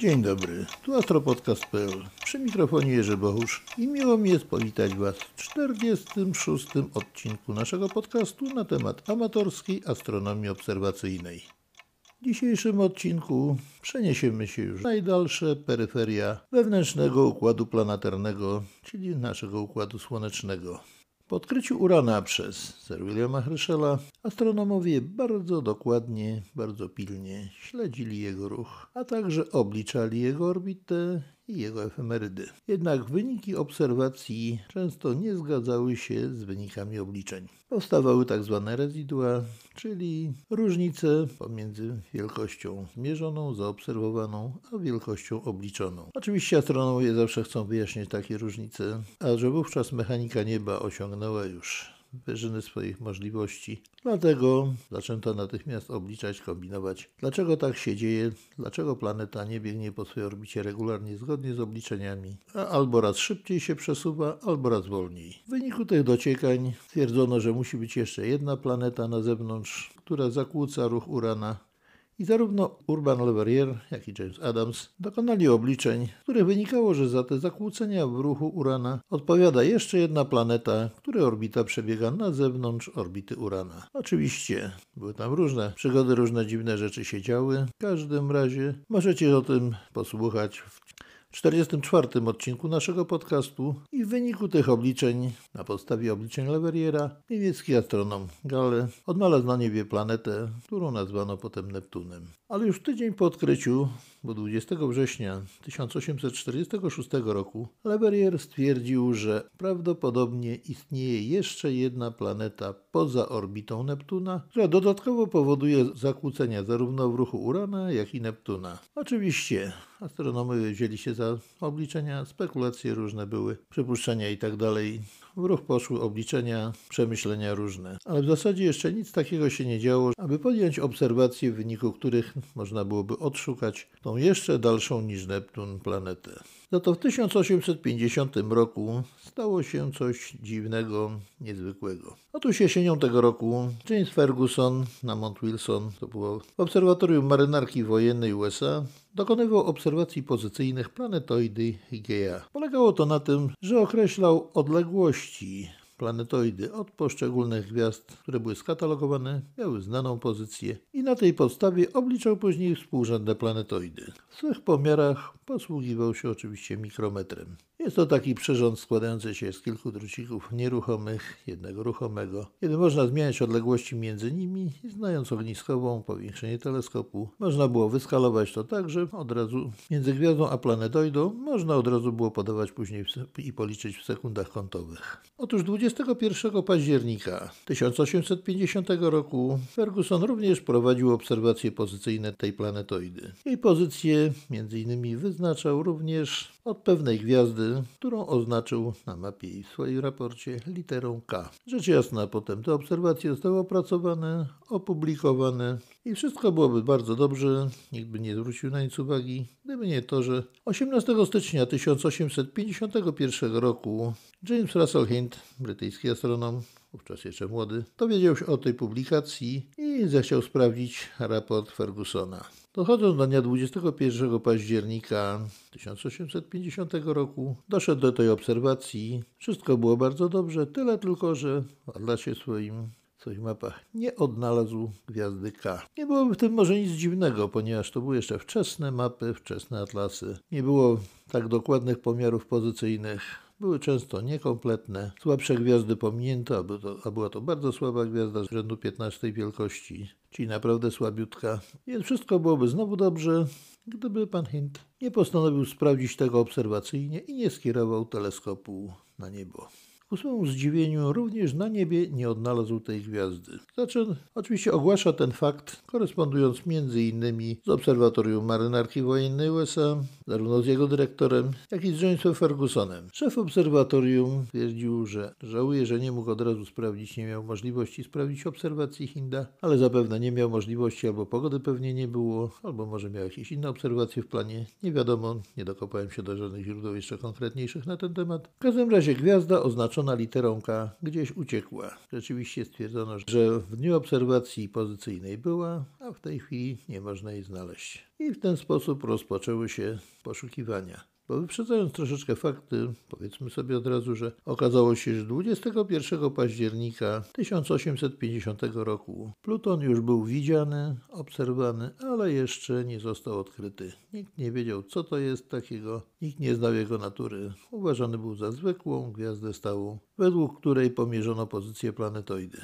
Dzień dobry, tu astropodcast.pl. Przy mikrofonie Jerzy Bohusz i miło mi jest powitać Was w 46. odcinku naszego podcastu na temat amatorskiej astronomii obserwacyjnej. W dzisiejszym odcinku przeniesiemy się już w najdalsze peryferia wewnętrznego układu planetarnego, czyli naszego układu słonecznego. Po odkryciu Urana przez Sir Williama Herschela astronomowie bardzo dokładnie, bardzo pilnie śledzili jego ruch, a także obliczali jego orbitę i jego efemerydy. Jednak wyniki obserwacji często nie zgadzały się z wynikami obliczeń. Powstawały tak zwane rezydua, czyli różnice pomiędzy wielkością zmierzoną, zaobserwowaną, a wielkością obliczoną. Oczywiście astronomowie zawsze chcą wyjaśnić takie różnice, a że wówczas mechanika nieba osiągnęła już wyżyny swoich możliwości. Dlatego zaczęto natychmiast obliczać, kombinować, dlaczego tak się dzieje, dlaczego planeta nie biegnie po swojej orbicie regularnie zgodnie z obliczeniami, a albo raz szybciej się przesuwa, albo raz wolniej. W wyniku tych dociekań stwierdzono, że musi być jeszcze jedna planeta na zewnątrz, która zakłóca ruch Urana i zarówno Urban Le Verrier, jak i James Adams dokonali obliczeń, z których wynikało, że za te zakłócenia w ruchu Urana odpowiada jeszcze jedna planeta, której orbita przebiega na zewnątrz orbity Urana. Oczywiście były tam różne przygody, różne dziwne rzeczy się działy. W każdym razie możecie o tym posłuchać w 44 odcinku naszego podcastu i w wyniku tych obliczeń, na podstawie obliczeń Leveriera, niemiecki astronom Gale odnalazł na niebie planetę, którą nazwano potem Neptunem. Ale już tydzień po odkryciu, bo 20 września 1846 roku, Leverrier stwierdził, że prawdopodobnie istnieje jeszcze jedna planeta poza orbitą Neptuna, która dodatkowo powoduje zakłócenia zarówno w ruchu Urana, jak i Neptuna. Oczywiście astronomowie wzięli się za obliczenia, spekulacje różne były, przypuszczenia itd. W ruch poszły obliczenia, przemyślenia różne. Ale w zasadzie jeszcze nic takiego się nie działo, aby podjąć obserwacje, w wyniku których można byłoby odszukać tą jeszcze dalszą niż Neptun planetę. Za to w 1850 roku stało się coś dziwnego, niezwykłego. Otóż jesienią tego roku James Ferguson na Mount Wilson, to było w obserwatorium marynarki wojennej USA, dokonywał obserwacji pozycyjnych planetoidy Higea. Polegało to na tym, że określał odległości planetoidy od poszczególnych gwiazd, które były skatalogowane, miały znaną pozycję i na tej podstawie obliczał później współrzędne planetoidy. W swych pomiarach posługiwał się oczywiście mikrometrem. Jest to taki przyrząd składający się z kilku drucików nieruchomych, jednego ruchomego, kiedy można zmieniać odległości między nimi znając ogniskową, powiększenie teleskopu, można było wyskalować to tak, że od razu między gwiazdą a planetoidą można od razu było podawać później i policzyć w sekundach kątowych. Otóż 21 października 1850 roku Ferguson również prowadził obserwacje pozycyjne tej planetoidy. Jej pozycję między innymi wyznaczał również od pewnej gwiazdy, którą oznaczył na mapie i w swoim raporcie literą K. Rzecz jasna, potem te obserwacje zostały opracowane, opublikowane i wszystko byłoby bardzo dobrze, nikt by nie zwrócił na nic uwagi, gdyby nie to, że 18 stycznia 1851 roku James Russell Hind, brytyjski astronom, wówczas jeszcze młody, dowiedział się o tej publikacji i zechciał sprawdzić raport Fergusona. Dochodząc do dnia 21 października 1850 roku, doszedł do tej obserwacji. Wszystko było bardzo dobrze, tyle tylko, że w atlasie swoim swoich mapach nie odnalazł gwiazdy K. Nie byłoby w tym może nic dziwnego, ponieważ to były jeszcze wczesne mapy, wczesne atlasy. Nie było tak dokładnych pomiarów pozycyjnych były często niekompletne, słabsze gwiazdy pominięto, a, to, a była to bardzo słaba gwiazda z rzędu 15 wielkości, czyli naprawdę słabiutka. Więc wszystko byłoby znowu dobrze, gdyby pan Hint nie postanowił sprawdzić tego obserwacyjnie i nie skierował teleskopu na niebo. Ku swemu zdziwieniu również na niebie nie odnalazł tej gwiazdy. Znaczy, oczywiście ogłasza ten fakt, korespondując między innymi z Obserwatorium Marynarki Wojennej USA, zarówno z jego dyrektorem, jak i z Jamesem Fergusonem. Szef obserwatorium twierdził, że żałuje, że nie mógł od razu sprawdzić, nie miał możliwości sprawdzić obserwacji Hinda, ale zapewne nie miał możliwości, albo pogody pewnie nie było, albo może miał jakieś inne obserwacje w planie. Nie wiadomo, nie dokopałem się do żadnych źródeł jeszcze konkretniejszych na ten temat. W każdym razie gwiazda oznaczona zaznaczona literą K gdzieś uciekła. Rzeczywiście stwierdzono, że w dniu obserwacji pozycyjnej była, a w tej chwili nie można jej znaleźć. I w ten sposób rozpoczęły się poszukiwania. Bo wyprzedzając troszeczkę fakty, powiedzmy sobie od razu, że okazało się, że 21 października 1850 roku Pluton już był widziany, obserwowany, ale jeszcze nie został odkryty. Nikt nie wiedział, co to jest takiego, nikt nie znał jego natury. Uważany był za zwykłą gwiazdę stałą, według której pomierzono pozycję planetoidy.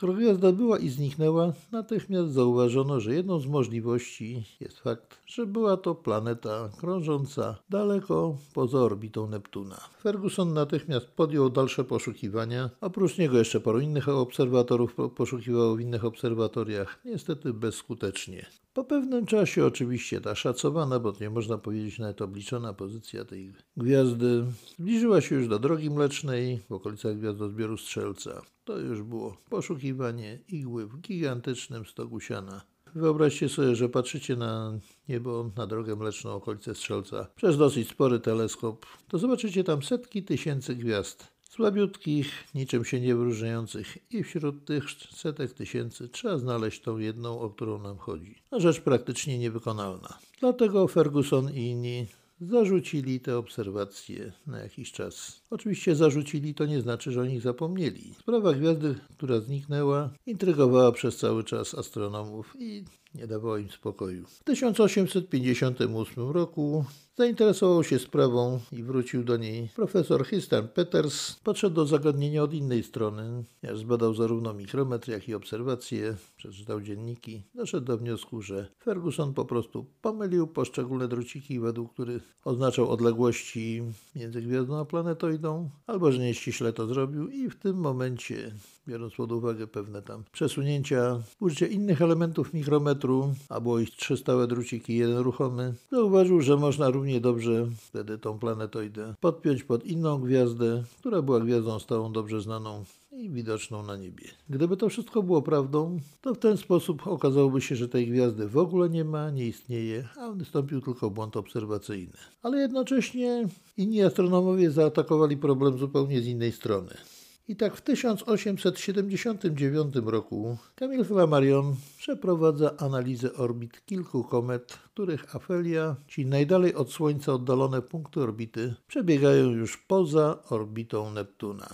Skoro gwiazda była i zniknęła, natychmiast zauważono, że jedną z możliwości jest fakt, że była to planeta krążąca daleko poza orbitą Neptuna. Ferguson natychmiast podjął dalsze poszukiwania. Oprócz niego jeszcze paru innych obserwatorów poszukiwało w innych obserwatoriach, niestety bezskutecznie. Po pewnym czasie oczywiście ta szacowana, bo nie można powiedzieć nawet obliczona pozycja tej gwiazdy zbliżyła się już do drogi mlecznej w okolicach gwiazdozbioru Strzelca. To już było poszukiwanie igły w gigantycznym stogu siana. Wyobraźcie sobie, że patrzycie na niebo, na drogę mleczną, okolice Strzelca, przez dosyć spory teleskop, to zobaczycie tam setki tysięcy gwiazd. Słabiutkich, niczym się nie wyróżniających i wśród tych setek tysięcy trzeba znaleźć tą jedną, o którą nam chodzi. No, rzecz praktycznie niewykonalna. Dlatego Ferguson i inni zarzucili te obserwacje na jakiś czas. Oczywiście zarzucili to nie znaczy, że o nich zapomnieli. Sprawa gwiazdy, która zniknęła, intrygowała przez cały czas astronomów i nie dawało im spokoju. W 1858 roku zainteresował się sprawą i wrócił do niej profesor Histan Peters. Podszedł do zagadnienia od innej strony, ponieważ zbadał zarówno mikrometr, jak i obserwacje, przeczytał dzienniki. Doszedł do wniosku, że Ferguson po prostu pomylił poszczególne druciki, według których oznaczał odległości między gwiazdą a planetoidą, albo że nieściśle to zrobił i w tym momencie biorąc pod uwagę pewne tam przesunięcia, użycie innych elementów mikrometru, a było ich trzy stałe druciki, jeden ruchomy, zauważył, że można równie dobrze wtedy tą planetoidę podpiąć pod inną gwiazdę, która była gwiazdą stałą dobrze znaną i widoczną na niebie. Gdyby to wszystko było prawdą, to w ten sposób okazałoby się, że tej gwiazdy w ogóle nie ma, nie istnieje, a wystąpił tylko błąd obserwacyjny. Ale jednocześnie inni astronomowie zaatakowali problem zupełnie z innej strony. I tak w 1879 roku Camille Flammarion przeprowadza analizę orbit kilku komet, których afelia, czyli najdalej od Słońca oddalone punkty orbity, przebiegają już poza orbitą Neptuna.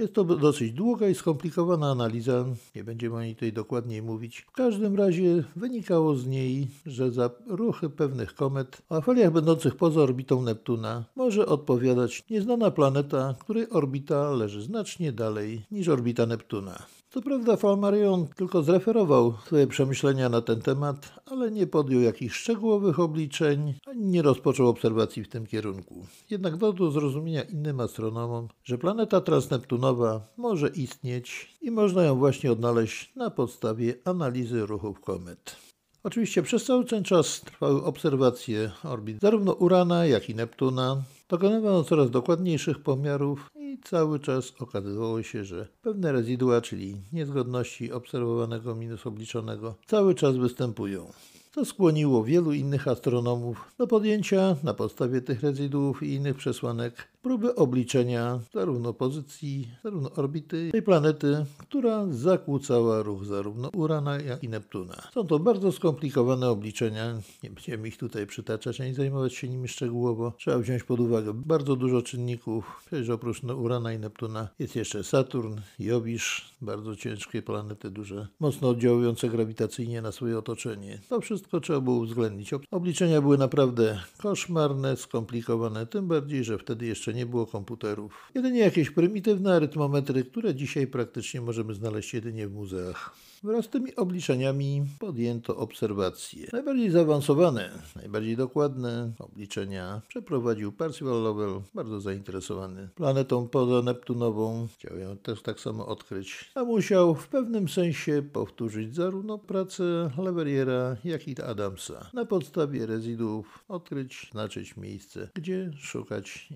Jest to dosyć długa i skomplikowana analiza, nie będziemy o niej tutaj dokładniej mówić. W każdym razie wynikało z niej, że za ruchy pewnych komet o afeliach będących poza orbitą Neptuna może odpowiadać nieznana planeta, której orbita leży znacznie dalej niż orbita Neptuna. Co prawda Flammarion tylko zreferował swoje przemyślenia na ten temat, ale nie podjął jakichś szczegółowych obliczeń, ani nie rozpoczął obserwacji w tym kierunku. Jednak dał do zrozumienia innym astronomom, że planeta transneptunowa może istnieć i można ją właśnie odnaleźć na podstawie analizy ruchów komet. Oczywiście przez cały ten czas trwały obserwacje orbit zarówno Urana, jak i Neptuna. Dokonywano coraz dokładniejszych pomiarów i cały czas okazywało się, że pewne rezydua, czyli niezgodności obserwowanego minus obliczonego, cały czas występują. To skłoniło wielu innych astronomów do podjęcia na podstawie tych rezyduów i innych przesłanek próby obliczenia zarówno pozycji, zarówno orbity tej planety, która zakłócała ruch zarówno Urana, jak i Neptuna. Są to bardzo skomplikowane obliczenia, nie będziemy ich tutaj przytaczać ani zajmować się nimi szczegółowo. Trzeba wziąć pod uwagę bardzo dużo czynników, przecież oprócz Urana i Neptuna jest jeszcze Saturn, Jowisz, bardzo ciężkie planety, duże, mocno oddziałujące grawitacyjnie na swoje otoczenie. To wszystko trzeba było uwzględnić. Obliczenia były naprawdę koszmarne, skomplikowane, tym bardziej, że wtedy jeszcze nie było komputerów. Jedynie jakieś prymitywne arytmometry, które dzisiaj praktycznie możemy znaleźć jedynie w muzeach. Wraz z tymi obliczeniami podjęto obserwacje. Najbardziej zaawansowane, najbardziej dokładne obliczenia przeprowadził Percival Lowell, bardzo zainteresowany planetą pozaneptunową. Chciał ją też tak samo odkryć, a musiał w pewnym sensie powtórzyć zarówno pracę Leveriera, jak i Adamsa. Na podstawie rezyduów odkryć, znaczyć miejsce, gdzie szukać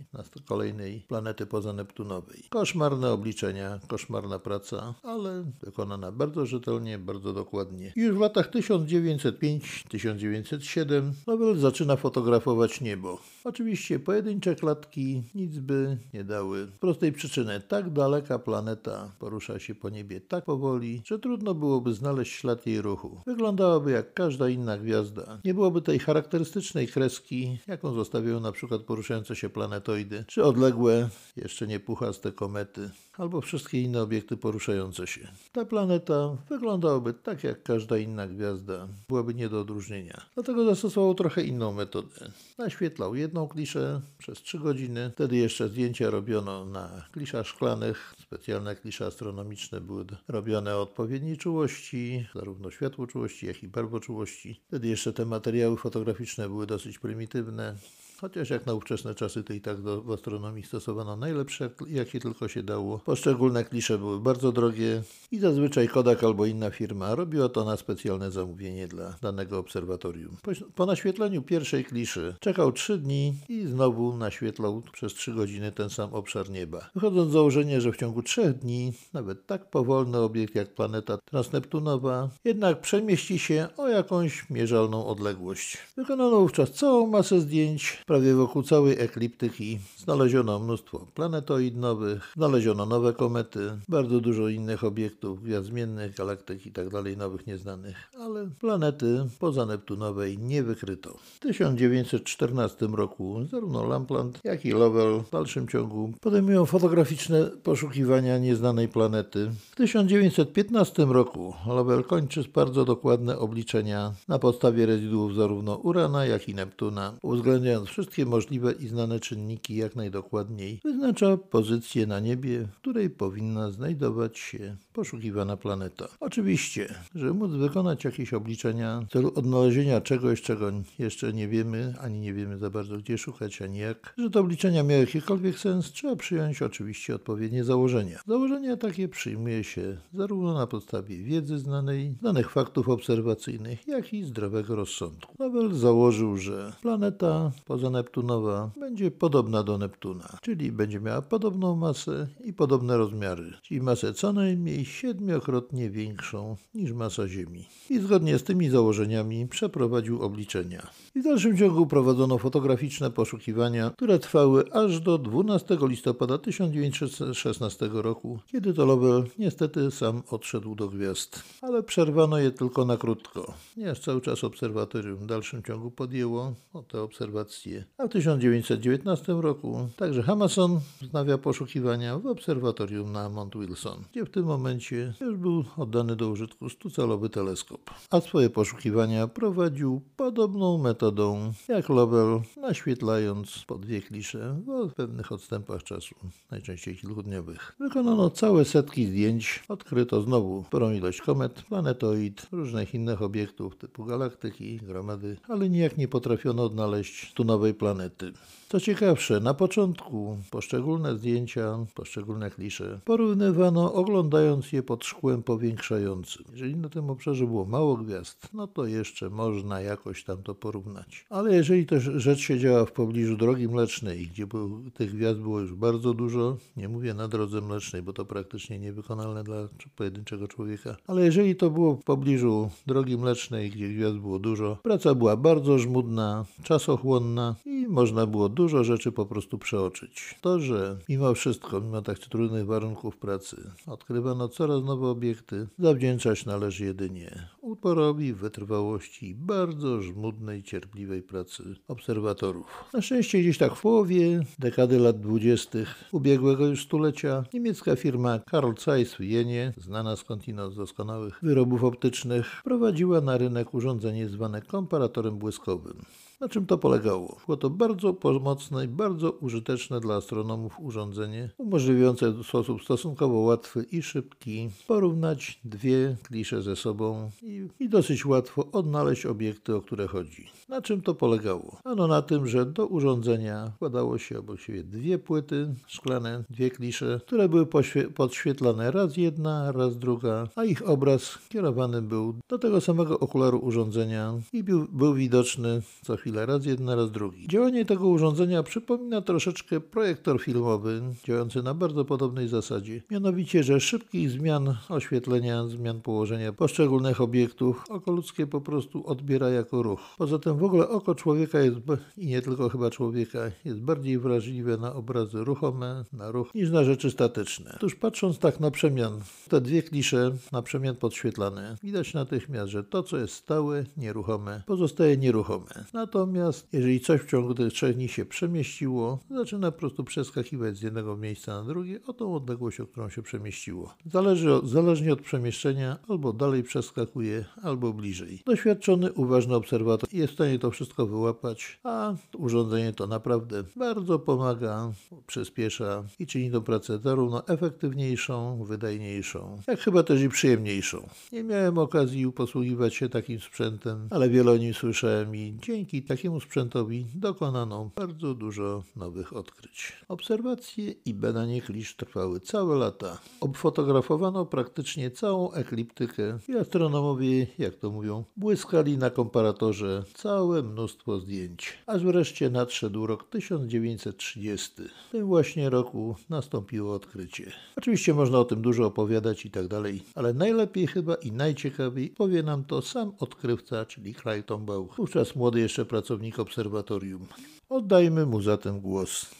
kolejnej planety pozaneptunowej. Koszmarne obliczenia, koszmarna praca, ale wykonana bardzo rzetelnie rzetelnie, bardzo dokładnie. Już w latach 1905-1907 Nobel zaczyna fotografować niebo. Oczywiście pojedyncze klatki nic by nie dały. Z prostej przyczyny tak daleka planeta porusza się po niebie tak powoli, że trudno byłoby znaleźć ślad jej ruchu. Wyglądałaby jak każda inna gwiazda. Nie byłoby tej charakterystycznej kreski, jaką zostawiają na przykład poruszające się planetoidy, czy odległe, jeszcze nie puchaste komety, albo wszystkie inne obiekty poruszające się. Ta planeta wyglądałaby tak jak każda inna gwiazda, byłaby nie do odróżnienia. Dlatego zastosował trochę inną metodę. Naświetlał jedną kliszę przez 3 godziny, wtedy jeszcze zdjęcia robiono na kliszach szklanych, specjalne klisze astronomiczne były robione o odpowiedniej czułości, zarówno światłoczułości, jak i barwoczułości. Wtedy jeszcze te materiały fotograficzne były dosyć prymitywne. Chociaż jak na ówczesne czasy to i tak do, w astronomii stosowano najlepsze, jakie tylko się dało. Poszczególne klisze były bardzo drogie i zazwyczaj Kodak albo inna firma robiła to na specjalne zamówienie dla danego obserwatorium. Po, po naświetleniu pierwszej kliszy czekał 3 dni i znowu naświetlał przez 3 godziny ten sam obszar nieba. Wychodząc z założenia, że w ciągu 3 dni nawet tak powolny obiekt jak planeta transneptunowa jednak przemieści się o jakąś mierzalną odległość. Wykonano wówczas całą masę zdjęć, prawie wokół całej ekliptyki znaleziono mnóstwo planetoid nowych, znaleziono nowe komety, bardzo dużo innych obiektów, gwiazd zmiennych, galaktyk i tak dalej, nowych nieznanych, ale planety poza Neptunowej nie wykryto. W 1914 roku zarówno Lampland, jak i Lovell w dalszym ciągu podejmują fotograficzne poszukiwania nieznanej planety. W 1915 roku Lovell kończy bardzo dokładne obliczenia na podstawie rezyduów zarówno Urana, jak i Neptuna, uwzględniając wszystkie możliwe i znane czynniki jak najdokładniej, wyznacza pozycję na niebie, w której powinna znajdować się poszukiwana planeta. Oczywiście, żeby móc wykonać jakieś obliczenia w celu odnalezienia czegoś, czego jeszcze nie wiemy, ani nie wiemy za bardzo gdzie szukać, ani jak, że te obliczenia miały jakikolwiek sens, trzeba przyjąć oczywiście odpowiednie założenia. Założenia takie przyjmuje się zarówno na podstawie wiedzy znanej, danych faktów obserwacyjnych, jak i zdrowego rozsądku. Nobel założył, że planeta poza Neptunowa będzie podobna do Neptuna, czyli będzie miała podobną masę i podobne rozmiary, czyli masę co najmniej siedmiokrotnie większą niż masa Ziemi. I zgodnie z tymi założeniami przeprowadził obliczenia. I w dalszym ciągu prowadzono fotograficzne poszukiwania, które trwały aż do 12 listopada 1916 roku, kiedy to Lovell niestety sam odszedł do gwiazd. Ale przerwano je tylko na krótko, ponieważ cały czas obserwatorium w dalszym ciągu podjęło o te obserwacje. A w 1919 roku także Hamason wznawia poszukiwania w obserwatorium na Mount Wilson, gdzie w tym momencie już był oddany do użytku stucalowy teleskop. A swoje poszukiwania prowadził podobną metodą jak Lovell, naświetlając po dwie klisze w pewnych odstępach czasu, najczęściej kilkudniowych. Wykonano całe setki zdjęć, odkryto znowu sporą ilość komet, planetoid, różnych innych obiektów typu galaktyki, gromady, ale nijak nie potrafiono odnaleźć tu nowej planety. Co ciekawsze, na początku poszczególne zdjęcia, poszczególne klisze porównywano oglądając je pod szkłem powiększającym. Jeżeli na tym obszarze było mało gwiazd, no to jeszcze można jakoś tam to porównać. Ale jeżeli też rzecz się działa w pobliżu drogi mlecznej, gdzie był, tych gwiazd było już bardzo dużo, nie mówię na drodze mlecznej, bo to praktycznie niewykonalne dla pojedynczego człowieka, ale jeżeli to było w pobliżu drogi mlecznej, gdzie gwiazd było dużo, praca była bardzo żmudna, czasochłonna i można było dużo rzeczy po prostu przeoczyć. To, że mimo wszystko, mimo tak trudnych warunków pracy, odkrywano coraz nowe obiekty, zawdzięczać należy jedynie uporowi, wytrwałości i bardzo żmudnej, cierpliwej pracy obserwatorów. Na szczęście gdzieś tak w połowie dekady lat dwudziestych ubiegłego już stulecia niemiecka firma Carl Zeiss w Jenie, znana skądinąd z doskonałych wyrobów optycznych, prowadziła na rynek urządzenie zwane komparatorem błyskowym. Na czym to polegało? Było to bardzo pomocne i bardzo użyteczne dla astronomów urządzenie, umożliwiające w sposób stosunkowo łatwy i szybki porównać dwie klisze ze sobą i, i dosyć łatwo odnaleźć obiekty, o które chodzi. Na czym to polegało? Ano na tym, że do urządzenia wkładało się obok siebie dwie płyty szklane, dwie klisze, które były podświetlane raz jedna, raz druga, a ich obraz kierowany był do tego samego okularu urządzenia i był, był widoczny co chwilę chwilę raz jeden, raz drugi. Działanie tego urządzenia przypomina troszeczkę projektor filmowy, działający na bardzo podobnej zasadzie. Mianowicie, że szybkich zmian oświetlenia, zmian położenia poszczególnych obiektów oko ludzkie po prostu odbiera jako ruch. Poza tym w ogóle oko człowieka jest, i nie tylko chyba człowieka, jest bardziej wrażliwe na obrazy ruchome, na ruch, niż na rzeczy statyczne. Otóż patrząc tak na przemian, te dwie klisze na przemian podświetlane, widać natychmiast, że to, co jest stałe, nieruchome, pozostaje nieruchome. Natomiast jeżeli coś w ciągu tych trzech dni się przemieściło, zaczyna po prostu przeskakiwać z jednego miejsca na drugie o tą odległość, o którą się przemieściło. Zależy od, zależnie od przemieszczenia, albo dalej przeskakuje, albo bliżej. Doświadczony, uważny obserwator jest w stanie to wszystko wyłapać, a urządzenie to naprawdę bardzo pomaga, przyspiesza i czyni tą pracę zarówno efektywniejszą, wydajniejszą, jak chyba też i przyjemniejszą. Nie miałem okazji posługiwać się takim sprzętem, ale wiele o nim słyszałem i dzięki takiemu sprzętowi dokonano bardzo dużo nowych odkryć. Obserwacje i badanie klisz trwały całe lata. Obfotografowano praktycznie całą ekliptykę i astronomowie, jak to mówią, błyskali na komparatorze całe mnóstwo zdjęć. Aż wreszcie nadszedł rok 1930. W tym właśnie roku nastąpiło odkrycie. Oczywiście można o tym dużo opowiadać i tak dalej, ale najlepiej chyba i najciekawiej powie nam to sam odkrywca, czyli Clayton Bauch, wówczas młody jeszcze pracownik obserwatorium. Oddajmy mu zatem głos.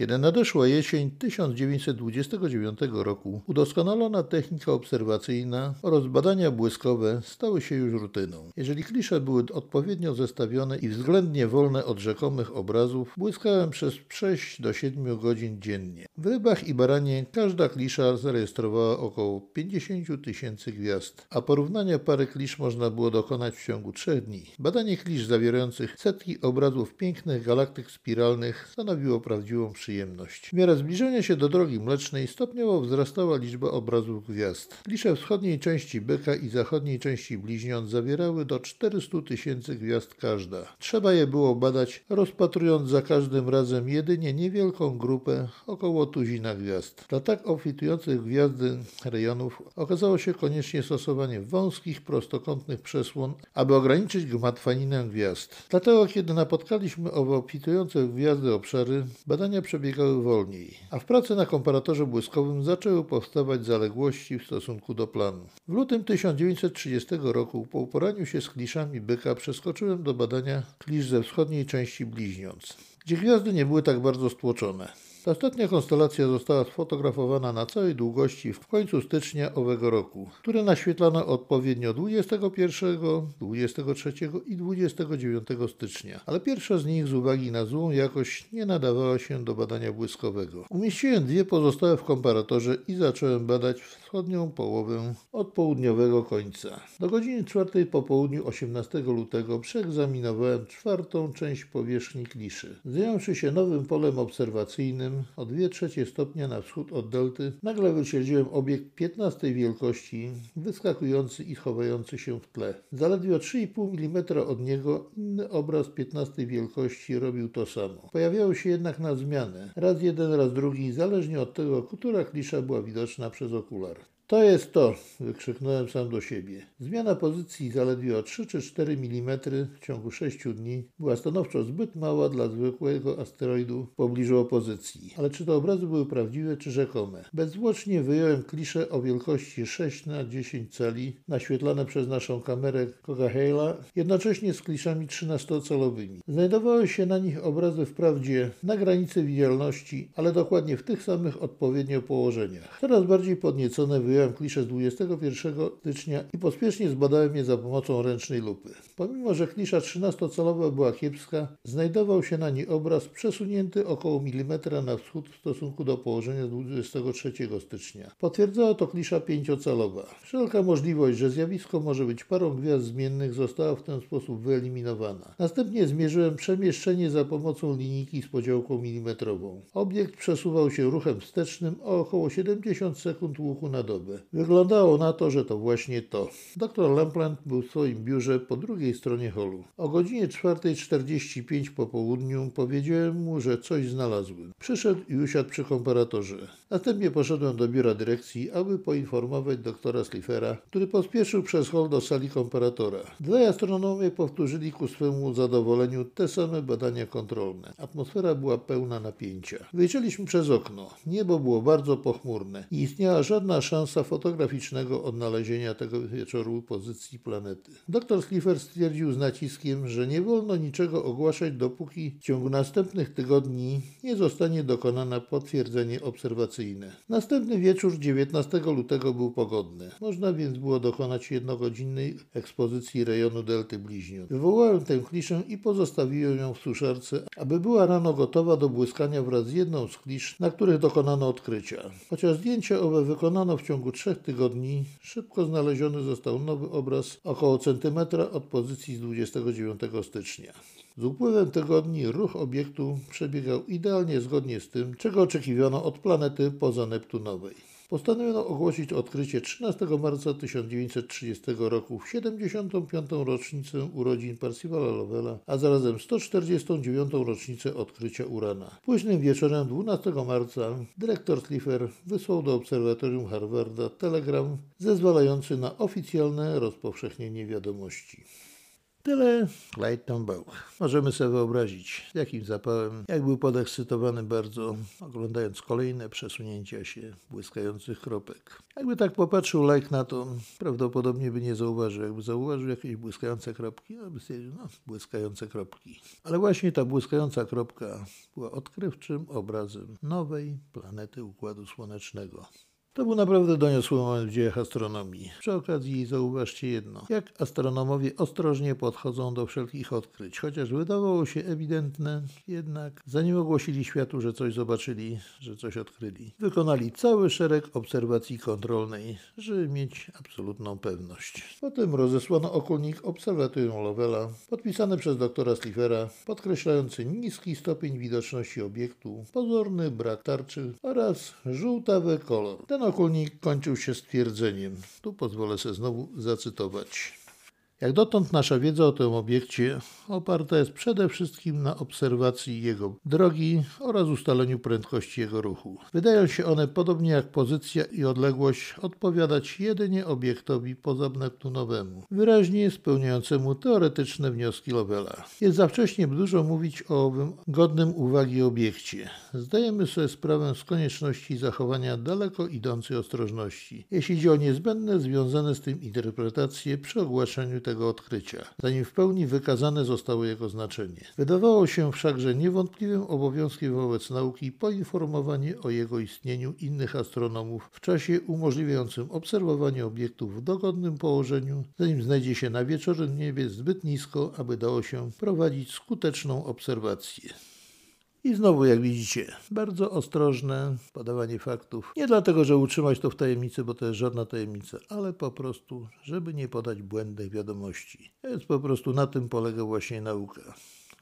Kiedy nadeszła jesień 1929 roku, udoskonalona technika obserwacyjna oraz badania błyskowe stały się już rutyną. Jeżeli klisze były odpowiednio zestawione i względnie wolne od rzekomych obrazów, błyskałem przez 6 do 7 godzin dziennie. W rybach i baranie każda klisza zarejestrowała około 50 tysięcy gwiazd, a porównania pary klisz można było dokonać w ciągu 3 dni. Badanie klisz zawierających setki obrazów pięknych galaktyk spiralnych stanowiło prawdziwą przyjemność przyjemność. W miarę zbliżenia się do drogi mlecznej stopniowo wzrastała liczba obrazów gwiazd. Klisze wschodniej części Byka i zachodniej części Bliźniąt zawierały do 400 tysięcy gwiazd każda. Trzeba je było badać, rozpatrując za każdym razem jedynie niewielką grupę, około tuzina gwiazd. Dla tak obfitujących gwiazdy rejonów okazało się konieczne stosowanie wąskich, prostokątnych przesłon, aby ograniczyć gmatwaninę gwiazd. Dlatego, kiedy napotkaliśmy owe obfitujące w gwiazdy obszary, badania przebiegały wolniej, a w pracy na komparatorze błyskowym zaczęły powstawać zaległości w stosunku do planu. W lutym 1930 roku po uporaniu się z kliszami byka przeskoczyłem do badania klisz ze wschodniej części bliźniąc, gdzie gwiazdy nie były tak bardzo stłoczone. Ta ostatnia konstelacja została sfotografowana na całej długości w końcu stycznia owego roku, które naświetlano odpowiednio 21, 23 i 29 stycznia, ale pierwsza z nich z uwagi na złą jakość nie nadawała się do badania błyskowego. Umieściłem dwie pozostałe w komparatorze i zacząłem badać wschodnią połowę od południowego końca. Do godziny 4 po południu 18 lutego przeegzaminowałem czwartą część powierzchni kliszy. Zająwszy się nowym polem obserwacyjnym, o 2 trzecie stopnia na wschód od delty, nagle wyśledziłem obiekt 15 wielkości, wyskakujący i chowający się w tle. Zaledwie o 3,5 mm od niego inny obraz 15 wielkości robił to samo. Pojawiały się jednak na zmianę. Raz jeden, raz drugi, zależnie od tego, która klisza była widoczna przez okular. To jest to, wykrzyknąłem sam do siebie. Zmiana pozycji zaledwie o 3 czy 4 mm w ciągu 6 dni była stanowczo zbyt mała dla zwykłego asteroidu w pobliżu opozycji. Ale czy te obrazy były prawdziwe czy rzekome? Bezzwłocznie wyjąłem klisze o wielkości 6 na 10 cali, naświetlane przez naszą kamerę Coca-Cola, jednocześnie z kliszami 13-calowymi. Znajdowały się na nich obrazy wprawdzie na granicy widzialności, ale dokładnie w tych samych odpowiednio położeniach. Coraz bardziej podniecone wyjąłem Wyjąłem kliszę z 21 stycznia i pospiesznie zbadałem je za pomocą ręcznej lupy. Pomimo, że klisza 13-calowa była kiepska, znajdował się na niej obraz przesunięty około milimetra na wschód w stosunku do położenia 23 stycznia. Potwierdzała to klisza 5-calowa. Wszelka możliwość, że zjawisko może być parą gwiazd zmiennych została w ten sposób wyeliminowana. Następnie zmierzyłem przemieszczenie za pomocą linijki z podziałką milimetrową. Obiekt przesuwał się ruchem wstecznym o około 70 sekund łuku na dobę. Próbę. Wyglądało na to, że to właśnie to. Doktor Lampland był w swoim biurze po drugiej stronie holu. O godzinie 4.45 po południu powiedziałem mu, że coś znalazłem. Przyszedł i usiadł przy komparatorze. Następnie poszedłem do biura dyrekcji, aby poinformować doktora Sliffera, który pospieszył przez hol do sali komparatora. Dwaj astronomie powtórzyli ku swemu zadowoleniu te same badania kontrolne. Atmosfera była pełna napięcia. Wyjrzeliśmy przez okno. Niebo było bardzo pochmurne. Nie istniała żadna szansa fotograficznego odnalezienia tego wieczoru pozycji planety. Doktor Slipher stwierdził z naciskiem, że nie wolno niczego ogłaszać, dopóki w ciągu następnych tygodni nie zostanie dokonane potwierdzenie Następny wieczór 19 lutego był pogodny. Można więc było dokonać jednogodzinnej ekspozycji rejonu Delty Bliźniąt. Wywołałem tę kliszę i pozostawiłem ją w suszarce, aby była rano gotowa do błyskania wraz z jedną z klisz, na których dokonano odkrycia. Chociaż zdjęcia owe wykonano w ciągu trzech tygodni, szybko znaleziony został nowy obraz około centymetra od pozycji z 29 stycznia. Z upływem tygodni ruch obiektu przebiegał idealnie zgodnie z tym, czego oczekiwano od planety pozaneptunowej. Postanowiono ogłosić odkrycie 13 marca 1930 roku w 75. rocznicę urodzin Percivala Lovella, a zarazem 149. rocznicę odkrycia urana. Późnym wieczorem 12 marca dyrektor Slipher wysłał do obserwatorium Harvarda telegram zezwalający na oficjalne rozpowszechnienie wiadomości. Tyle był. Możemy sobie wyobrazić, z jakim zapałem, jak był podekscytowany bardzo, oglądając kolejne przesunięcia się błyskających kropek. Jakby tak popatrzył Like na to, prawdopodobnie by nie zauważył. Jakby zauważył jakieś błyskające kropki, no by stwierdził, no, błyskające kropki. Ale właśnie ta błyskająca kropka była odkrywczym obrazem nowej planety Układu Słonecznego. To był naprawdę doniosły moment w dziejach astronomii. Przy okazji zauważcie jedno. Jak astronomowie ostrożnie podchodzą do wszelkich odkryć. Chociaż wydawało się ewidentne, jednak zanim ogłosili światu, że coś zobaczyli, że coś odkryli, wykonali cały szereg obserwacji kontrolnej, żeby mieć absolutną pewność. Potem rozesłano okulnik Obserwatorium Lovella, podpisany przez doktora Sliffera, podkreślający niski stopień widoczności obiektu, pozorny brak tarczy oraz żółtawy kolor. Ten okulnik kończył się stwierdzeniem. Tu pozwolę sobie znowu zacytować. Jak dotąd nasza wiedza o tym obiekcie oparta jest przede wszystkim na obserwacji jego drogi oraz ustaleniu prędkości jego ruchu. Wydają się one, podobnie jak pozycja i odległość, odpowiadać jedynie obiektowi pozaneptunowemu, wyraźnie spełniającemu teoretyczne wnioski Lovella. Jest za wcześnie dużo mówić o owym godnym uwagi obiekcie. Zdajemy sobie sprawę z konieczności zachowania daleko idącej ostrożności, jeśli chodzi o niezbędne związane z tym interpretacje przy ogłaszaniu tego odkrycia, zanim w pełni wykazane zostało jego znaczenie. Wydawało się wszak, że niewątpliwym obowiązkiem wobec nauki poinformowanie o jego istnieniu innych astronomów w czasie umożliwiającym obserwowanie obiektów w dogodnym położeniu, zanim znajdzie się na wieczornym niebie zbyt nisko, aby dało się prowadzić skuteczną obserwację. I znowu, jak widzicie, bardzo ostrożne podawanie faktów. Nie dlatego, że utrzymać to w tajemnicy, bo to jest żadna tajemnica, ale po prostu, żeby nie podać błędnych wiadomości. Więc po prostu na tym polega właśnie nauka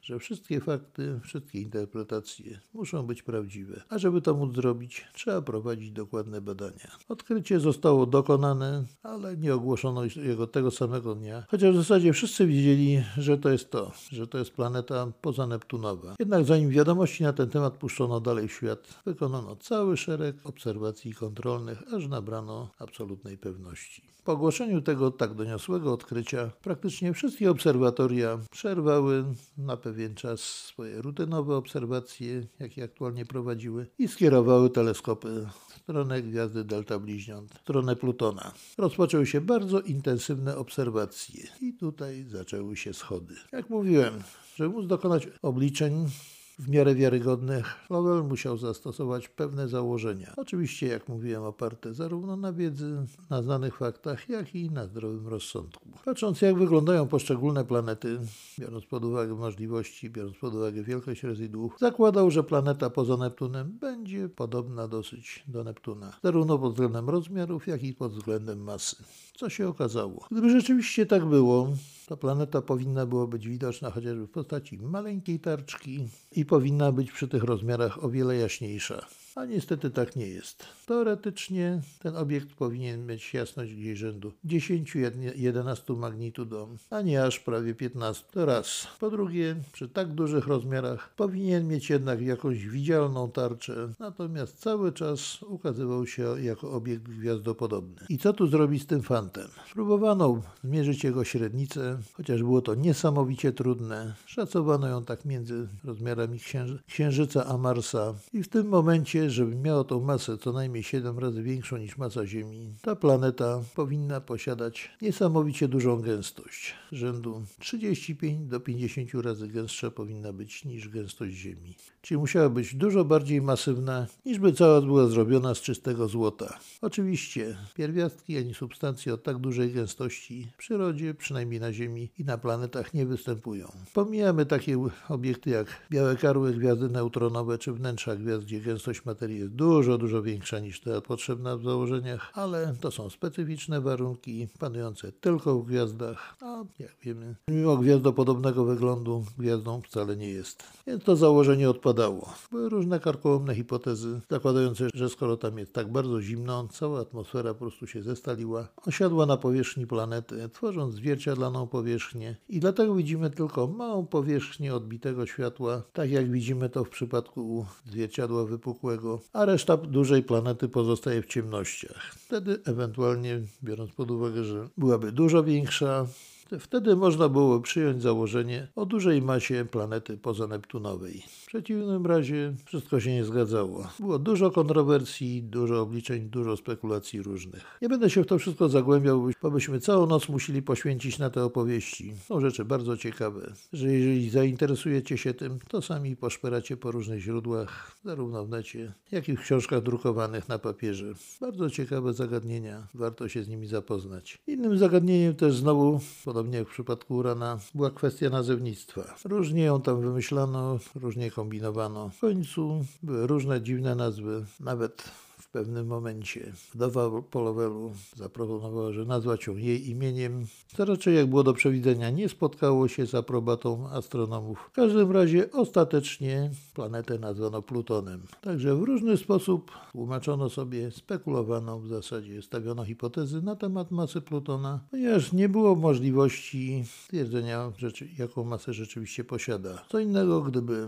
że wszystkie fakty, wszystkie interpretacje muszą być prawdziwe. A żeby to móc zrobić, trzeba prowadzić dokładne badania. Odkrycie zostało dokonane, ale nie ogłoszono jego tego samego dnia, chociaż w zasadzie wszyscy wiedzieli, że to jest to, że to jest planeta pozaneptunowa. Jednak zanim wiadomości na ten temat puszczono dalej w świat, wykonano cały szereg obserwacji kontrolnych, aż nabrano absolutnej pewności. Po ogłoszeniu tego tak doniosłego odkrycia, praktycznie wszystkie obserwatoria przerwały na pewien czas swoje rutynowe obserwacje, jakie aktualnie prowadziły, i skierowały teleskopy w stronę gwiazdy Delta Bliźniąt, w stronę Plutona. Rozpoczęły się bardzo intensywne obserwacje i tutaj zaczęły się schody. Jak mówiłem, żeby móc dokonać obliczeń, w miarę wiarygodnych, Lowell musiał zastosować pewne założenia. Oczywiście, jak mówiłem, oparte zarówno na wiedzy, na znanych faktach, jak i na zdrowym rozsądku. Patrząc, jak wyglądają poszczególne planety, biorąc pod uwagę możliwości, biorąc pod uwagę wielkość rezydłów, zakładał, że planeta poza Neptunem będzie podobna dosyć do Neptuna, zarówno pod względem rozmiarów, jak i pod względem masy. Co się okazało? Gdyby rzeczywiście tak było, ta planeta powinna była być widoczna chociażby w postaci maleńkiej tarczki i powinna być przy tych rozmiarach o wiele jaśniejsza. A niestety tak nie jest. Teoretycznie ten obiekt powinien mieć jasność gdzieś rzędu 10-11 magnitudom, a nie aż prawie 15. To raz. Po drugie, przy tak dużych rozmiarach powinien mieć jednak jakąś widzialną tarczę, natomiast cały czas ukazywał się jako obiekt gwiazdopodobny. I co tu zrobić z tym fantem? Próbowano zmierzyć jego średnicę, chociaż było to niesamowicie trudne. Szacowano ją tak między rozmiarami księży Księżyca a Marsa i w tym momencie, żeby miało tą masę co najmniej 7 razy większą niż masa Ziemi, ta planeta powinna posiadać niesamowicie dużą gęstość. Rzędu 35 do 50 razy gęstsza powinna być niż gęstość Ziemi. Czyli musiała być dużo bardziej masywna, niż by cała była zrobiona z czystego złota. Oczywiście pierwiastki ani substancje o tak dużej gęstości w przyrodzie, przynajmniej na Ziemi i na planetach nie występują. Pomijamy takie obiekty jak białe karły, gwiazdy neutronowe czy wnętrza gwiazd, gdzie gęstość materii jest dużo, dużo większa niż ta potrzebna w założeniach, ale to są specyficzne warunki panujące tylko w gwiazdach, a jak wiemy, mimo gwiazdopodobnego wyglądu gwiazdą wcale nie jest. Więc to założenie odpadało. Były różne karkołomne hipotezy zakładające, że skoro tam jest tak bardzo zimno, cała atmosfera po prostu się zestaliła, osiadła na powierzchni planety, tworząc zwierciadlaną powierzchnię i dlatego widzimy tylko małą powierzchnię odbitego światła, tak jak widzimy to w przypadku zwierciadła wypukłego, a reszta dużej planety pozostaje w ciemnościach. Wtedy ewentualnie, biorąc pod uwagę, że byłaby dużo większa, Wtedy można było przyjąć założenie o dużej masie planety pozaneptunowej. W przeciwnym razie wszystko się nie zgadzało. Było dużo kontrowersji, dużo obliczeń, dużo spekulacji różnych. Nie będę się w to wszystko zagłębiał, bo byśmy całą noc musieli poświęcić na te opowieści. Są rzeczy bardzo ciekawe, że jeżeli zainteresujecie się tym, to sami poszperacie po różnych źródłach, zarówno w necie, jak i w książkach drukowanych na papierze. Bardzo ciekawe zagadnienia, warto się z nimi zapoznać. Innym zagadnieniem też znowu, podobnie jak w przypadku Urana, była kwestia nazewnictwa. Różnie ją tam wymyślano, różnie kombinowano. W końcu były różne dziwne nazwy, nawet w pewnym momencie wdowa Polowelu zaproponowała, że nazwać ją jej imieniem, co raczej jak było do przewidzenia nie spotkało się z aprobatą astronomów. W każdym razie ostatecznie planetę nazwano Plutonem. Także w różny sposób tłumaczono sobie, spekulowano, w zasadzie stawiono hipotezy na temat masy Plutona, ponieważ nie było możliwości stwierdzenia, jaką masę rzeczywiście posiada. Co innego, gdyby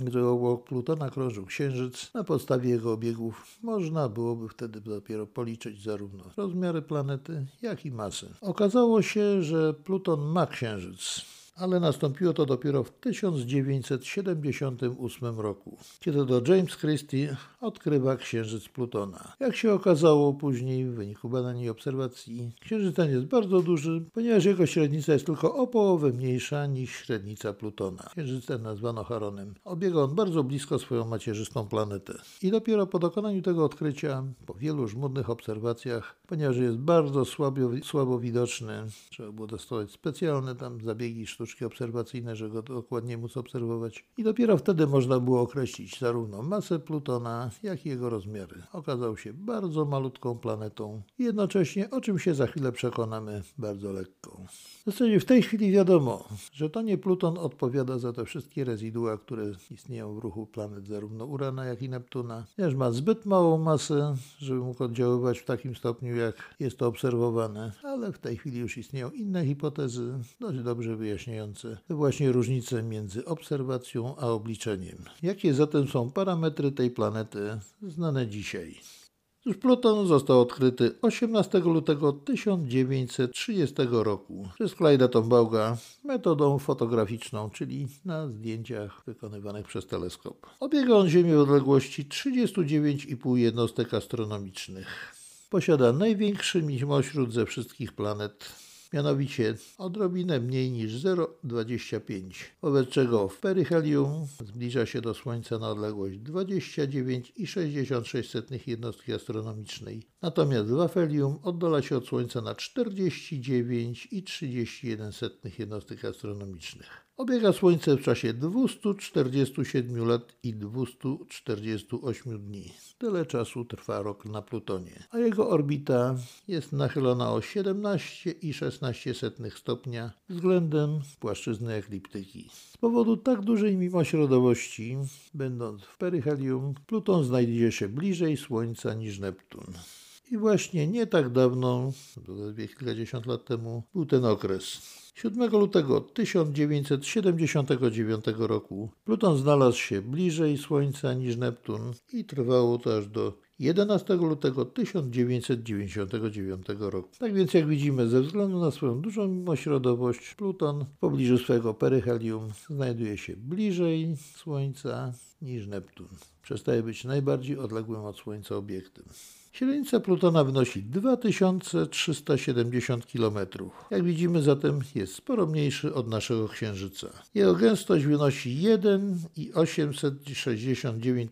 gdy obok Plutona krążył Księżyc, na podstawie jego obiegów można byłoby wtedy dopiero policzyć zarówno rozmiary planety, jak i masę. Okazało się, że Pluton ma Księżyc ale nastąpiło to dopiero w 1978 roku, kiedy to James Christie odkrywa księżyc Plutona. Jak się okazało później w wyniku badań i obserwacji, księżyc ten jest bardzo duży, ponieważ jego średnica jest tylko o połowę mniejsza niż średnica Plutona. Księżyc ten nazwano Charonem. Obiega on bardzo blisko swoją macierzystą planetę. I dopiero po dokonaniu tego odkrycia, po wielu żmudnych obserwacjach, ponieważ jest bardzo słabo, słabo widoczny, trzeba było dostosować specjalne tam zabiegi sztuczne, sztuczki obserwacyjne, żeby go dokładnie móc obserwować. I dopiero wtedy można było określić zarówno masę Plutona, jak i jego rozmiary. Okazał się bardzo malutką planetą jednocześnie, o czym się za chwilę przekonamy, bardzo lekką. W zasadzie w tej chwili wiadomo, że to nie Pluton odpowiada za te wszystkie rezydua, które istnieją w ruchu planet zarówno Urana, jak i Neptuna, ponieważ ma zbyt małą masę, żeby mógł oddziaływać w takim stopniu, jak jest to obserwowane, ale w tej chwili już istnieją inne hipotezy, dość dobrze właśnie różnice między obserwacją a obliczeniem. Jakie zatem są parametry tej planety znane dzisiaj? Otóż Pluton został odkryty 18 lutego 1930 roku przez Clyda Tombauga metodą fotograficzną, czyli na zdjęciach wykonywanych przez teleskop. Obiega on Ziemię w odległości 39,5 jednostek astronomicznych. Posiada największy mimośród ze wszystkich planet mianowicie odrobinę mniej niż 0,25, wobec czego w peryhelium zbliża się do Słońca na odległość 29,66 jednostki astronomicznej, natomiast w afelium oddala się od Słońca na 49,31 jednostek astronomicznych. Obiega Słońce w czasie 247 lat i 248 dni. Tyle czasu trwa rok na Plutonie, a jego orbita jest nachylona o 17,16 stopnia względem płaszczyzny ekliptyki. Z powodu tak dużej mimośrodowości, będąc w peryhelium, Pluton znajduje się bliżej Słońca niż Neptun. I właśnie nie tak dawno, zaledwie kilkadziesiąt lat temu, był ten okres. 7 lutego 1979 roku Pluton znalazł się bliżej Słońca niż Neptun i trwało to aż do 11 lutego 1999 roku. Tak więc jak widzimy, ze względu na swoją dużą mimośrodowość, Pluton w pobliżu swojego peryhelium znajduje się bliżej Słońca niż Neptun. Przestaje być najbardziej odległym od Słońca obiektem. Średnica Plutona wynosi 2370 km. Jak widzimy zatem jest sporo mniejszy od naszego Księżyca. Jego gęstość wynosi 1,869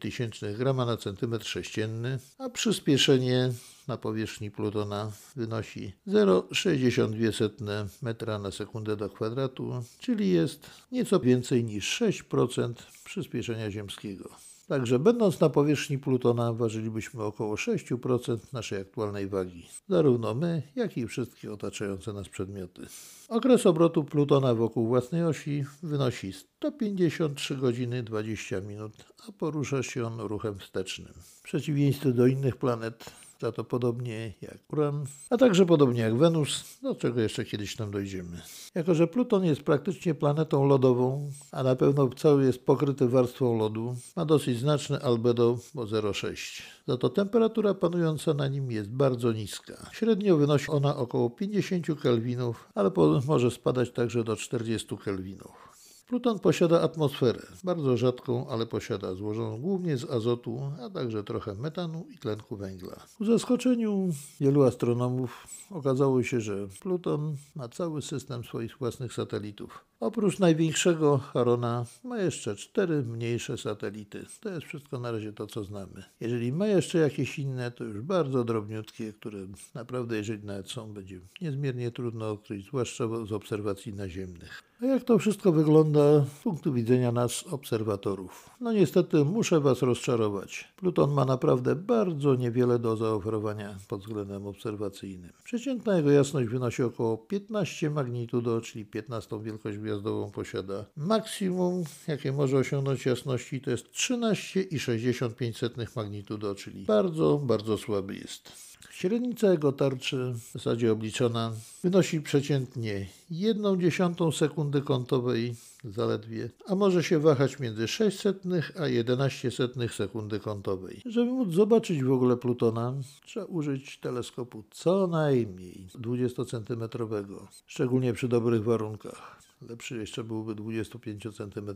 grama na centymetr sześcienny, a przyspieszenie na powierzchni Plutona wynosi 0,62 metra na sekundę do kwadratu, czyli jest nieco więcej niż 6% przyspieszenia ziemskiego. Także będąc na powierzchni Plutona ważylibyśmy około 6% naszej aktualnej wagi. Zarówno my, jak i wszystkie otaczające nas przedmioty. Okres obrotu Plutona wokół własnej osi wynosi 153 godziny 20 minut, a porusza się on ruchem wstecznym. W przeciwieństwie do innych planet, za to podobnie jak Uran, a także podobnie jak Wenus, do czego jeszcze kiedyś tam dojdziemy. Jako, że Pluton jest praktycznie planetą lodową, a na pewno cały jest pokryty warstwą lodu, ma dosyć znaczne albedo, bo 0,6. Za to temperatura panująca na nim jest bardzo niska. Średnio wynosi ona około 50 kelwinów, ale może spadać także do 40 kelwinów. Pluton posiada atmosferę, bardzo rzadką, ale posiada, złożoną głównie z azotu, a także trochę metanu i tlenku węgla. Ku zaskoczeniu wielu astronomów okazało się, że Pluton ma cały system swoich własnych satelitów. Oprócz największego Charona ma jeszcze cztery mniejsze satelity. To jest wszystko na razie to, co znamy. Jeżeli ma jeszcze jakieś inne, to już bardzo drobniutkie, które naprawdę, jeżeli nawet są, będzie niezmiernie trudno odkryć, zwłaszcza z obserwacji naziemnych. A jak to wszystko wygląda z punktu widzenia nas, obserwatorów? No niestety muszę Was rozczarować. Pluton ma naprawdę bardzo niewiele do zaoferowania pod względem obserwacyjnym. Przeciętna jego jasność wynosi około 15 magnitudo, czyli 15 wielkość gwiazdową posiada. Maksimum, jakie może osiągnąć jasności, to jest 13,65 magnitudo, czyli bardzo, bardzo słaby jest. Średnica jego tarczy, w zasadzie obliczona, wynosi przeciętnie 1 dziesiątą sekundy kątowej zaledwie, a może się wahać między 600 a 11 sekundy kątowej. Żeby móc zobaczyć w ogóle Plutona, trzeba użyć teleskopu co najmniej 20 cm, szczególnie przy dobrych warunkach. Lepszy jeszcze byłby 25 cm.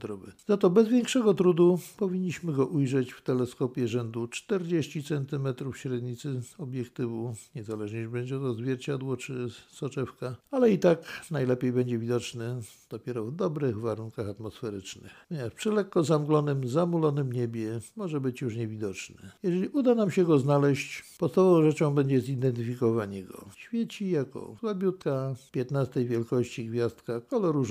Za to bez większego trudu powinniśmy go ujrzeć w teleskopie rzędu 40 cm średnicy obiektywu, niezależnie czy będzie to zwierciadło czy soczewka, ale i tak najlepiej będzie widoczny dopiero w dobrych warunkach atmosferycznych. Przy lekko zamglonym, zamulonym niebie może być już niewidoczny. Jeżeli uda nam się go znaleźć, podstawową rzeczą będzie zidentyfikowanie go. Świeci jako słabiutka, 15 wielkości gwiazdka koloru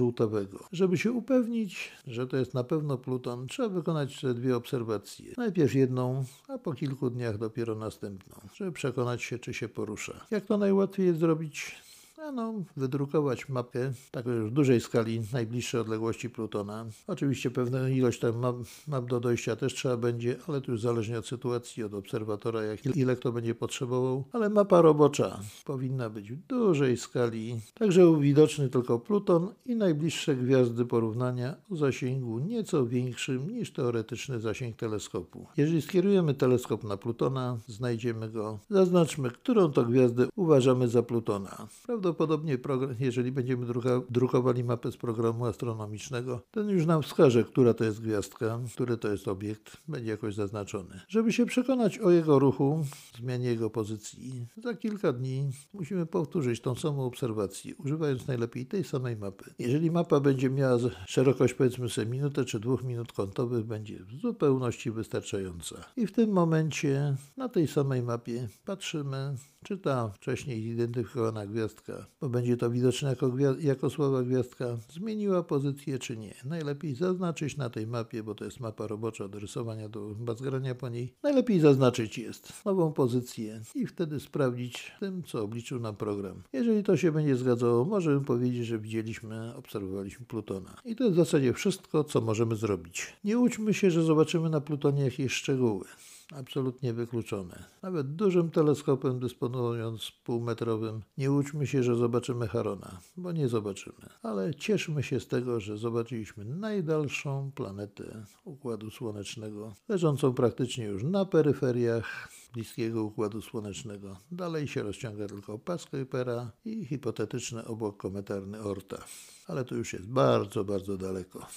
Żeby się upewnić, że to jest na pewno Pluton, trzeba wykonać jeszcze dwie obserwacje. Najpierw jedną, a po kilku dniach dopiero następną, żeby przekonać się, czy się porusza. Jak to najłatwiej jest zrobić? No, wydrukować mapę taką już w dużej skali najbliższej odległości Plutona. Oczywiście pewna ilość tam map, map, do dojścia też trzeba będzie, ale to już zależnie od sytuacji, od obserwatora, jak ile kto będzie potrzebował. Ale mapa robocza powinna być w dużej skali, tak żeby widoczny tylko Pluton i najbliższe gwiazdy porównania o zasięgu nieco większym niż teoretyczny zasięg teleskopu. Jeżeli skierujemy teleskop na Plutona, znajdziemy go. Zaznaczmy, którą to gwiazdę uważamy za Plutona. Prawdopodobnie Prawdopodobnie, jeżeli będziemy drukowali mapę z programu astronomicznego, ten już nam wskaże, która to jest gwiazdka, który to jest obiekt, będzie jakoś zaznaczony. Żeby się przekonać o jego ruchu, zmianie jego pozycji, za kilka dni musimy powtórzyć tą samą obserwację, używając najlepiej tej samej mapy. Jeżeli mapa będzie miała szerokość powiedzmy sobie minutę czy dwóch minut kątowych, będzie w zupełności wystarczająca. I w tym momencie na tej samej mapie patrzymy, czy ta wcześniej zidentyfikowana gwiazdka bo będzie to widoczne jako, jako słaba gwiazdka, zmieniła pozycję czy nie. Najlepiej zaznaczyć na tej mapie, bo to jest mapa robocza do rysowania, do bazgrania po niej. Najlepiej zaznaczyć jest nową pozycję i wtedy sprawdzić tym, co obliczył nam program. Jeżeli to się będzie zgadzało, możemy powiedzieć, że widzieliśmy, obserwowaliśmy Plutona. I to jest w zasadzie wszystko, co możemy zrobić. Nie łudźmy się, że zobaczymy na Plutonie jakieś szczegóły. Absolutnie wykluczone. Nawet dużym teleskopem dysponując półmetrowym, nie łudźmy się, że zobaczymy Harona, bo nie zobaczymy. Ale cieszmy się z tego, że zobaczyliśmy najdalszą planetę Układu Słonecznego, leżącą praktycznie już na peryferiach bliskiego Układu Słonecznego. Dalej się rozciąga tylko pas Kuipera i hipotetyczny obłok kometarny Orta. Ale to już jest bardzo, bardzo daleko.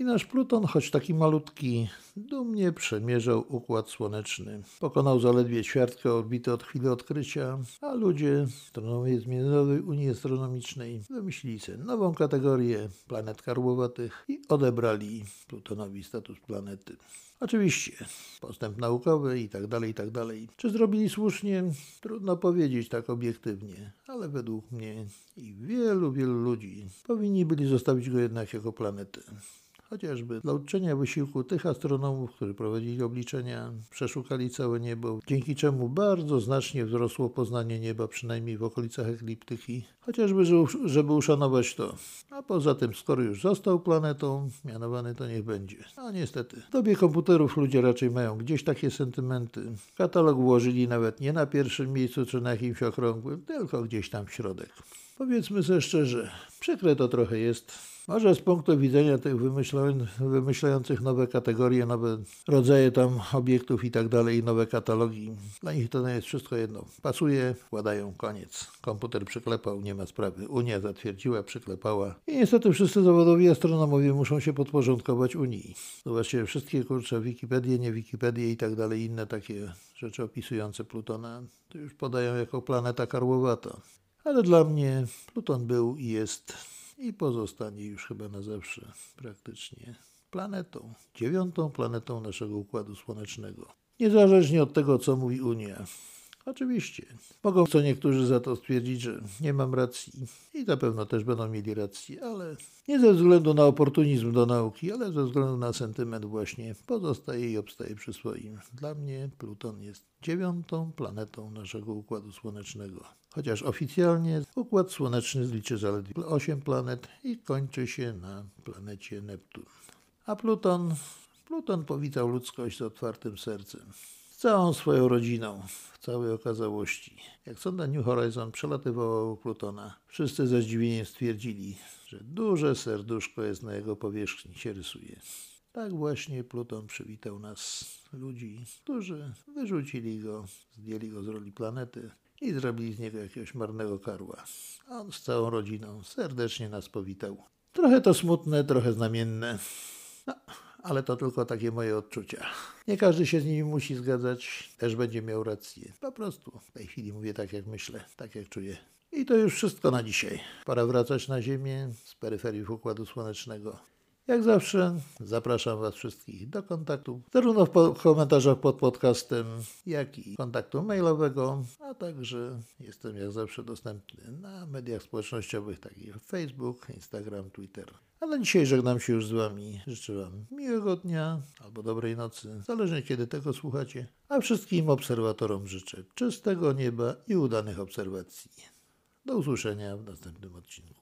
I nasz Pluton, choć taki malutki, dumnie przemierzał układ słoneczny. Pokonał zaledwie ćwiartkę orbity od chwili odkrycia, a ludzie astronomii z Międzynarodowej Unii Astronomicznej wymyślili sobie nową kategorię planet karłowatych i odebrali Plutonowi status planety. Oczywiście, postęp naukowy i tak dalej, i tak dalej. Czy zrobili słusznie? Trudno powiedzieć tak obiektywnie, ale według mnie i wielu, wielu ludzi powinni byli zostawić go jednak jako planetę chociażby dla uczczenia wysiłku tych astronomów, którzy prowadzili obliczenia, przeszukali całe niebo, dzięki czemu bardzo znacznie wzrosło poznanie nieba, przynajmniej w okolicach ekliptyki, chociażby żeby uszanować to. A poza tym, skoro już został planetą, mianowany to niech będzie. A niestety, w dobie komputerów ludzie raczej mają gdzieś takie sentymenty. Katalog włożyli nawet nie na pierwszym miejscu czy na jakimś okrągłym, tylko gdzieś tam w środek. Powiedzmy sobie szczerze, przykre to trochę jest, może z punktu widzenia tych wymyślających nowe kategorie, nowe rodzaje tam obiektów i tak dalej, nowe katalogi, dla nich to jest wszystko jedno. Pasuje, wkładają, koniec. Komputer przyklepał, nie ma sprawy. Unia zatwierdziła, przyklepała. I niestety wszyscy zawodowi astronomowie muszą się podporządkować Unii. Zobaczcie, wszystkie kurcze Wikipedie, nie Wikipedie i tak dalej, inne takie rzeczy opisujące Plutona, to już podają jako planeta karłowata. Ale dla mnie Pluton był i jest i pozostanie już chyba na zawsze praktycznie planetą, dziewiątą planetą naszego Układu Słonecznego. Niezależnie od tego, co mówi Unia. Oczywiście. Mogą co niektórzy za to stwierdzić, że nie mam racji i na pewno też będą mieli rację, ale nie ze względu na oportunizm do nauki, ale ze względu na sentyment właśnie pozostaje i obstaje przy swoim. Dla mnie Pluton jest dziewiątą planetą naszego Układu Słonecznego. Chociaż oficjalnie Układ Słoneczny liczy zaledwie 8 planet i kończy się na planecie Neptun. A Pluton, Pluton powitał ludzkość z otwartym sercem całą swoją rodziną, w całej okazałości. Jak sonda New Horizon przelatywała u Plutona, wszyscy ze zdziwieniem stwierdzili, że duże serduszko jest na jego powierzchni, się rysuje. Tak właśnie Pluton przywitał nas, ludzi, którzy wyrzucili go, zdjęli go z roli planety i zrobili z niego jakiegoś marnego karła. A on z całą rodziną serdecznie nas powitał. Trochę to smutne, trochę znamienne. No, ale to tylko takie moje odczucia. Nie każdy się z nimi musi zgadzać, też będzie miał rację. Po prostu w tej chwili mówię tak, jak myślę, tak jak czuję. I to już wszystko na dzisiaj. Pora wracać na Ziemię z peryferii Układu Słonecznego. Jak zawsze zapraszam Was wszystkich do kontaktu, zarówno w komentarzach pod podcastem, jak i kontaktu mailowego, a także jestem jak zawsze dostępny na mediach społecznościowych takich jak Facebook, Instagram, Twitter. A na dzisiaj żegnam się już z Wami. Życzę Wam miłego dnia albo dobrej nocy, zależnie kiedy tego słuchacie. A wszystkim obserwatorom życzę czystego nieba i udanych obserwacji. Do usłyszenia w następnym odcinku.